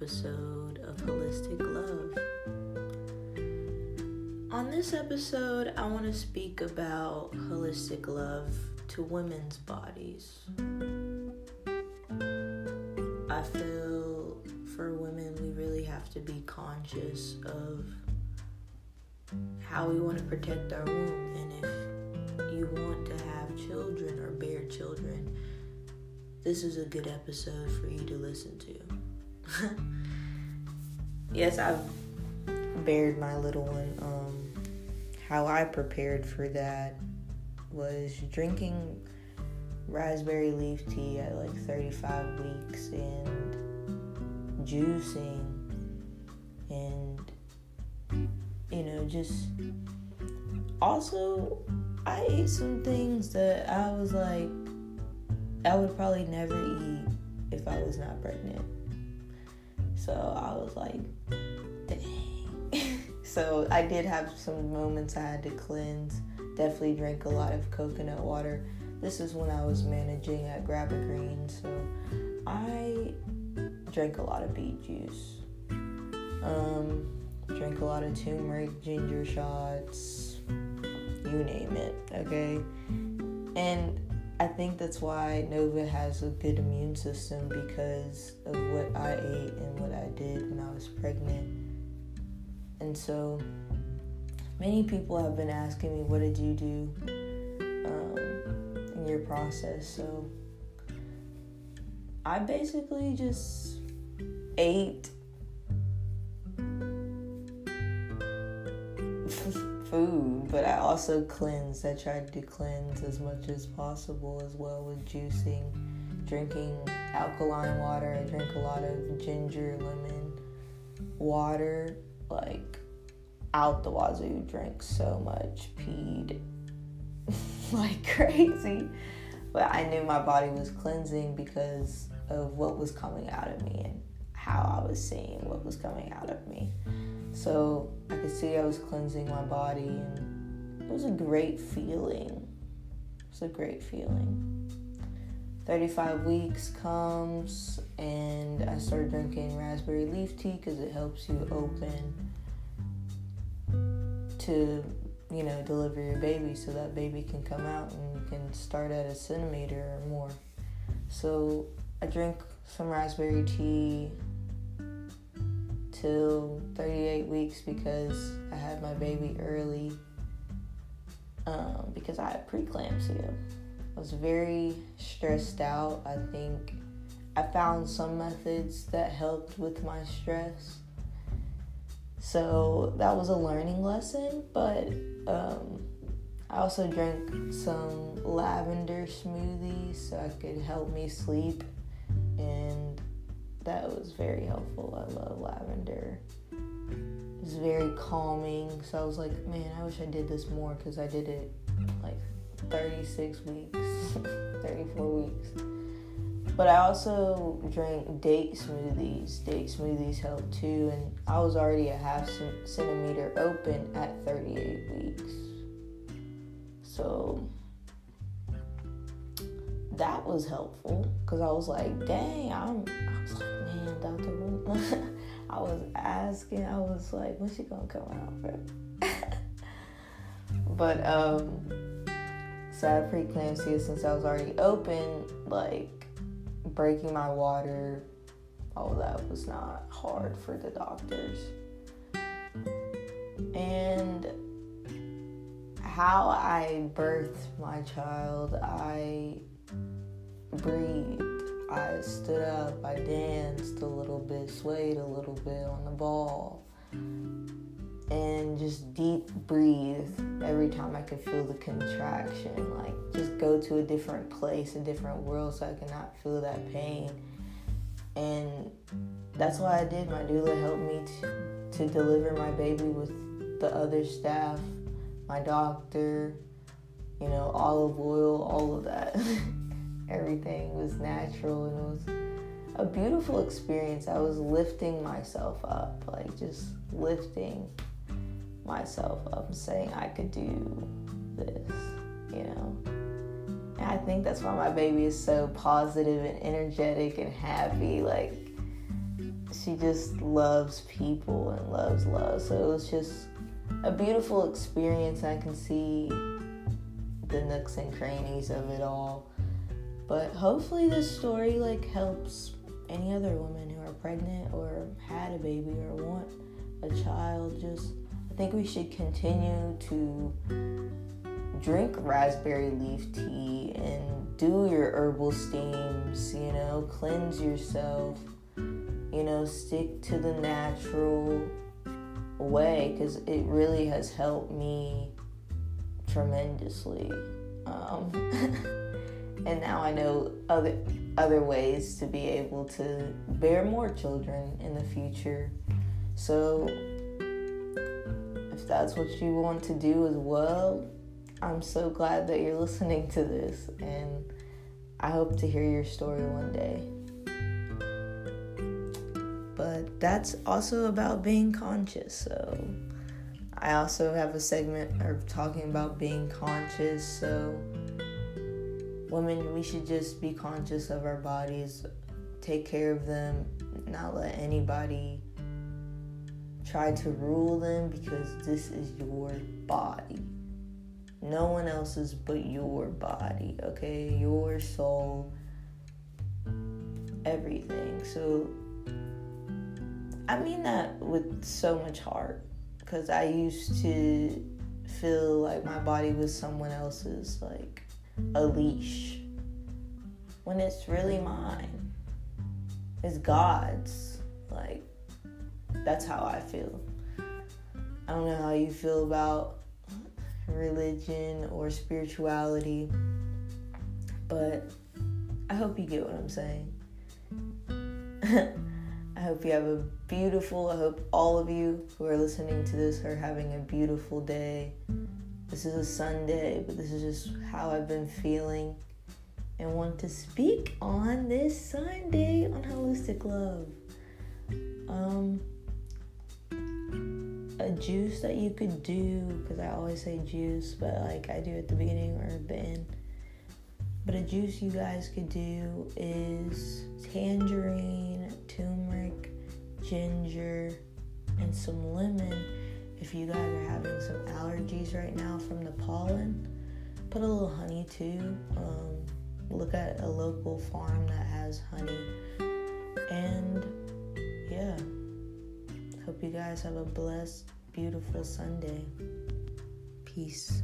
episode of Holistic Love. On this episode, I want to speak about holistic love to women's bodies. I feel for women, we really have to be conscious of how we want to protect our womb and if you want to have children or bear children this is a good episode for you to listen to. yes, I've bared my little one. Um, how I prepared for that was drinking raspberry leaf tea at like 35 weeks and juicing and you know just also I ate some things that I was like I would probably never eat if I was not pregnant. So I was like, dang. so I did have some moments I had to cleanse. Definitely drank a lot of coconut water. This is when I was managing at Grabbagreen, so I drank a lot of beet juice. Um, drank a lot of turmeric, ginger shots, you name it, okay? And I think that's why Nova has a good immune system because of what I ate and what I did when I was pregnant. And so many people have been asking me, What did you do um, in your process? So I basically just ate also cleanse. I tried to cleanse as much as possible as well with juicing, drinking alkaline water. I drank a lot of ginger, lemon water, like out the wazoo. Drank so much, peed like crazy. But I knew my body was cleansing because of what was coming out of me and how I was seeing what was coming out of me. So I could see I was cleansing my body, and it was a great feeling. It was a great feeling. 35 weeks comes, and I started drinking raspberry leaf tea because it helps you open to, you know, deliver your baby so that baby can come out and you can start at a centimeter or more. So I drink some raspberry tea till 38 weeks because I had my baby early um, because I had preeclampsia. I was very stressed out. I think I found some methods that helped with my stress. So that was a learning lesson, but um, I also drank some lavender smoothies so I could help me sleep and that was very helpful. I love lavender. It's very calming. So I was like, man, I wish I did this more because I did it like 36 weeks, 34 weeks. But I also drank date smoothies. Date smoothies help too. And I was already a half centimeter open at 38 weeks. So that was helpful because I was like, dang, I'm, I was like, man, Dr. I was asking, I was like, when's she gonna come out, bro? but, um, so I had preeclampsia since I was already open, like breaking my water, all that was not hard for the doctors. And how I birthed my child, I breathed. I stood up, I danced a little bit, swayed a little bit on the ball, and just deep breathe every time I could feel the contraction. Like, just go to a different place, a different world, so I could not feel that pain. And that's why I did. My doula helped me to, to deliver my baby with the other staff, my doctor, you know, olive oil, all of that. everything was natural and it was a beautiful experience. I was lifting myself up, like just lifting myself up and saying I could do this, you know. And I think that's why my baby is so positive and energetic and happy. Like she just loves people and loves love. So it was just a beautiful experience. I can see the nooks and crannies of it all. But hopefully this story like helps any other women who are pregnant or had a baby or want a child. Just I think we should continue to drink raspberry leaf tea and do your herbal steams, you know, cleanse yourself, you know, stick to the natural way because it really has helped me tremendously. Um, and now I know other other ways to be able to bear more children in the future. So if that's what you want to do as well, I'm so glad that you're listening to this and I hope to hear your story one day. But that's also about being conscious. So I also have a segment of talking about being conscious. So women, we should just be conscious of our bodies, take care of them, not let anybody try to rule them because this is your body. No one else's but your body, okay? Your soul, everything. So, I mean that with so much heart because I used to feel like my body was someone else's, like a leash, when it's really mine. It's God's. Like, that's how I feel. I don't know how you feel about religion or spirituality, but I hope you get what I'm saying. I hope you have a beautiful, I hope all of you who are listening to this are having a beautiful day. This is a Sunday, but this is just how I've been feeling and want to speak on this Sunday on holistic love. Um, a juice that you could do because I always say juice, but like I do at the beginning or at the end. But a juice you guys could do is tangerine, turmeric, ginger, and some lemon. If you guys are having some allergies right now from the pollen, put a little honey too. Um, look at a local farm that has honey. And yeah, hope you guys have a blessed, beautiful Sunday. Peace.